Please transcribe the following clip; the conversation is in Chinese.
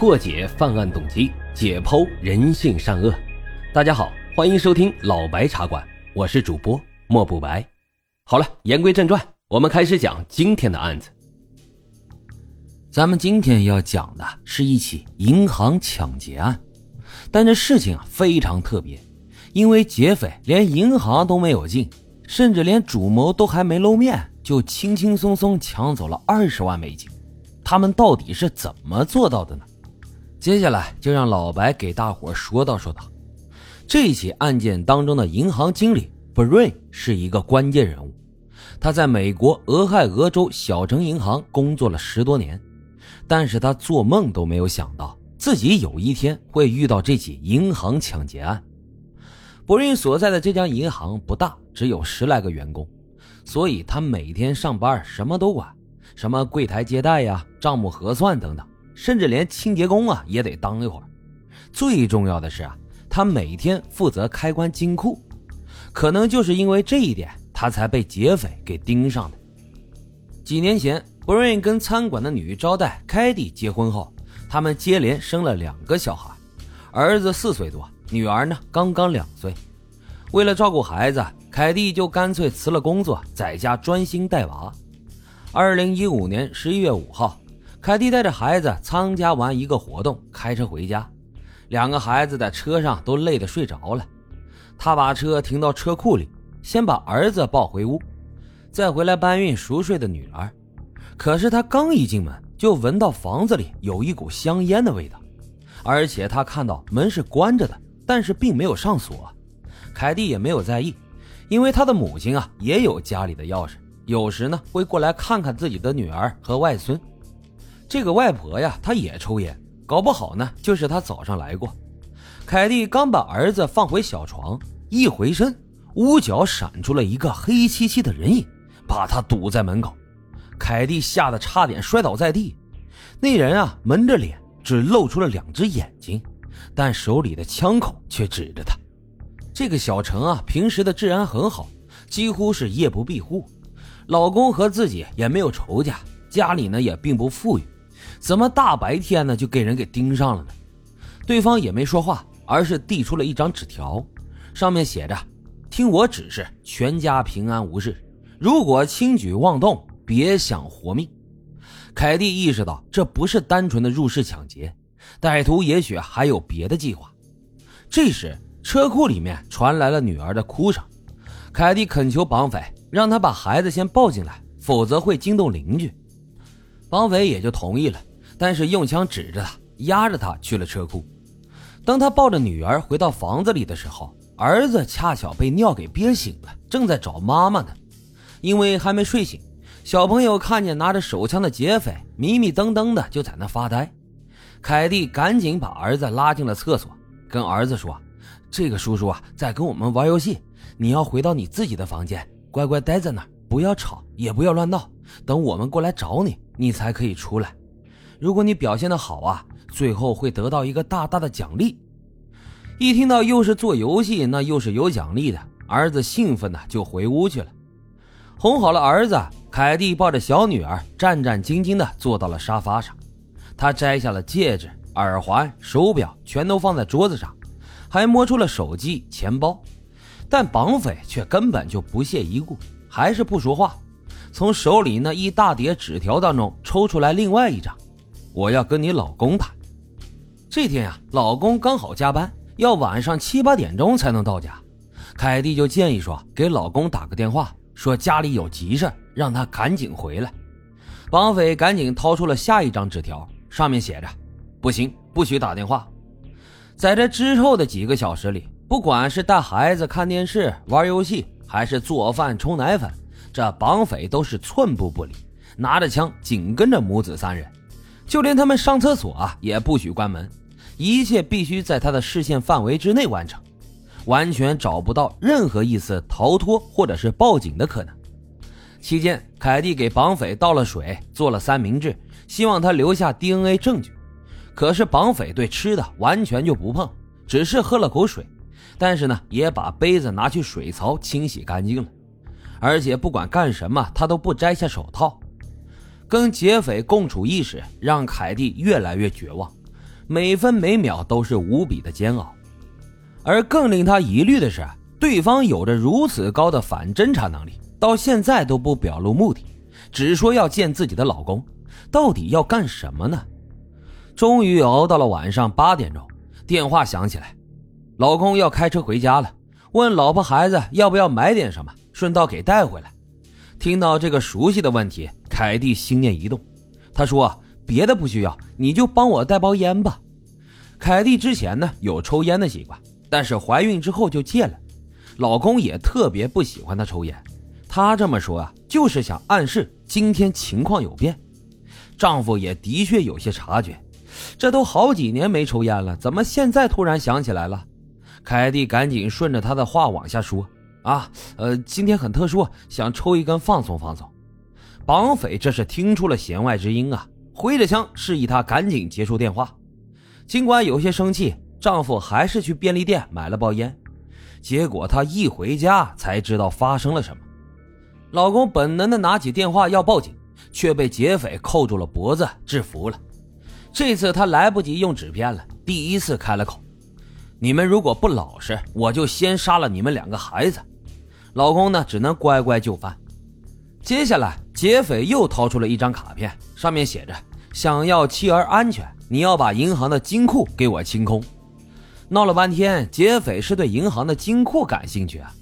破解犯案动机，解剖人性善恶。大家好，欢迎收听老白茶馆，我是主播莫不白。好了，言归正传，我们开始讲今天的案子。咱们今天要讲的是一起银行抢劫案，但这事情啊非常特别，因为劫匪连银行都没有进，甚至连主谋都还没露面，就轻轻松松抢走了二十万美金。他们到底是怎么做到的呢？接下来就让老白给大伙说道说道。这起案件当中的银行经理 Brain 是一个关键人物，他在美国俄亥俄州小城银行工作了十多年。但是他做梦都没有想到，自己有一天会遇到这起银行抢劫案。博瑞所在的这家银行不大，只有十来个员工，所以他每天上班什么都管，什么柜台接待呀、账目核算等等，甚至连清洁工啊也得当一会儿。最重要的是啊，他每天负责开关金库，可能就是因为这一点，他才被劫匪给盯上的。几年前。布瑞跟餐馆的女招待凯蒂结婚后，他们接连生了两个小孩，儿子四岁多，女儿呢刚刚两岁。为了照顾孩子，凯蒂就干脆辞了工作，在家专心带娃。二零一五年十一月五号，凯蒂带着孩子参加完一个活动，开车回家，两个孩子在车上都累得睡着了。他把车停到车库里，先把儿子抱回屋，再回来搬运熟睡的女儿。可是他刚一进门，就闻到房子里有一股香烟的味道，而且他看到门是关着的，但是并没有上锁。凯蒂也没有在意，因为他的母亲啊也有家里的钥匙，有时呢会过来看看自己的女儿和外孙。这个外婆呀，她也抽烟，搞不好呢就是她早上来过。凯蒂刚把儿子放回小床，一回身，屋角闪出了一个黑漆漆的人影，把他堵在门口。凯蒂吓得差点摔倒在地，那人啊蒙着脸，只露出了两只眼睛，但手里的枪口却指着他。这个小城啊，平时的治安很好，几乎是夜不闭户。老公和自己也没有仇家，家里呢也并不富裕，怎么大白天呢就给人给盯上了呢？对方也没说话，而是递出了一张纸条，上面写着：“听我指示，全家平安无事。如果轻举妄动。”别想活命！凯蒂意识到这不是单纯的入室抢劫，歹徒也许还有别的计划。这时，车库里面传来了女儿的哭声。凯蒂恳求绑匪让他把孩子先抱进来，否则会惊动邻居。绑匪也就同意了，但是用枪指着他，压着他去了车库。当他抱着女儿回到房子里的时候，儿子恰巧被尿给憋醒了，正在找妈妈呢，因为还没睡醒。小朋友看见拿着手枪的劫匪，迷迷瞪瞪的就在那发呆。凯蒂赶紧把儿子拉进了厕所，跟儿子说：“这个叔叔啊，在跟我们玩游戏，你要回到你自己的房间，乖乖待在那儿，不要吵，也不要乱闹。等我们过来找你，你才可以出来。如果你表现的好啊，最后会得到一个大大的奖励。”一听到又是做游戏，那又是有奖励的，儿子兴奋的就回屋去了。哄好了儿子，凯蒂抱着小女儿，战战兢兢的坐到了沙发上。他摘下了戒指、耳环、手表，全都放在桌子上，还摸出了手机、钱包。但绑匪却根本就不屑一顾，还是不说话。从手里那一大叠纸条当中抽出来另外一张：“我要跟你老公谈。”这天呀，老公刚好加班，要晚上七八点钟才能到家。凯蒂就建议说：“给老公打个电话。”说家里有急事，让他赶紧回来。绑匪赶紧掏出了下一张纸条，上面写着：“不行，不许打电话。”在这之后的几个小时里，不管是带孩子看电视、玩游戏，还是做饭、冲奶粉，这绑匪都是寸步不离，拿着枪紧跟着母子三人。就连他们上厕所啊，也不许关门，一切必须在他的视线范围之内完成。完全找不到任何一丝逃脱或者是报警的可能。期间，凯蒂给绑匪倒了水，做了三明治，希望他留下 DNA 证据。可是绑匪对吃的完全就不碰，只是喝了口水，但是呢，也把杯子拿去水槽清洗干净了。而且不管干什么，他都不摘下手套。跟劫匪共处一室，让凯蒂越来越绝望。每分每秒都是无比的煎熬。而更令他疑虑的是，对方有着如此高的反侦查能力，到现在都不表露目的，只说要见自己的老公，到底要干什么呢？终于熬到了晚上八点钟，电话响起来，老公要开车回家了，问老婆孩子要不要买点什么，顺道给带回来。听到这个熟悉的问题，凯蒂心念一动，她说：“别的不需要，你就帮我带包烟吧。”凯蒂之前呢有抽烟的习惯。但是怀孕之后就戒了，老公也特别不喜欢她抽烟。她这么说啊，就是想暗示今天情况有变。丈夫也的确有些察觉，这都好几年没抽烟了，怎么现在突然想起来了？凯蒂赶紧顺着他的话往下说：“啊，呃，今天很特殊，想抽一根放松放松。”绑匪这是听出了弦外之音啊，挥着枪示意他赶紧结束电话。尽管有些生气。丈夫还是去便利店买了包烟，结果她一回家才知道发生了什么。老公本能的拿起电话要报警，却被劫匪扣住了脖子制服了。这次他来不及用纸片了，第一次开了口：“你们如果不老实，我就先杀了你们两个孩子。”老公呢，只能乖乖就范。接下来，劫匪又掏出了一张卡片，上面写着：“想要妻儿安全，你要把银行的金库给我清空。”闹了半天，劫匪是对银行的金库感兴趣啊！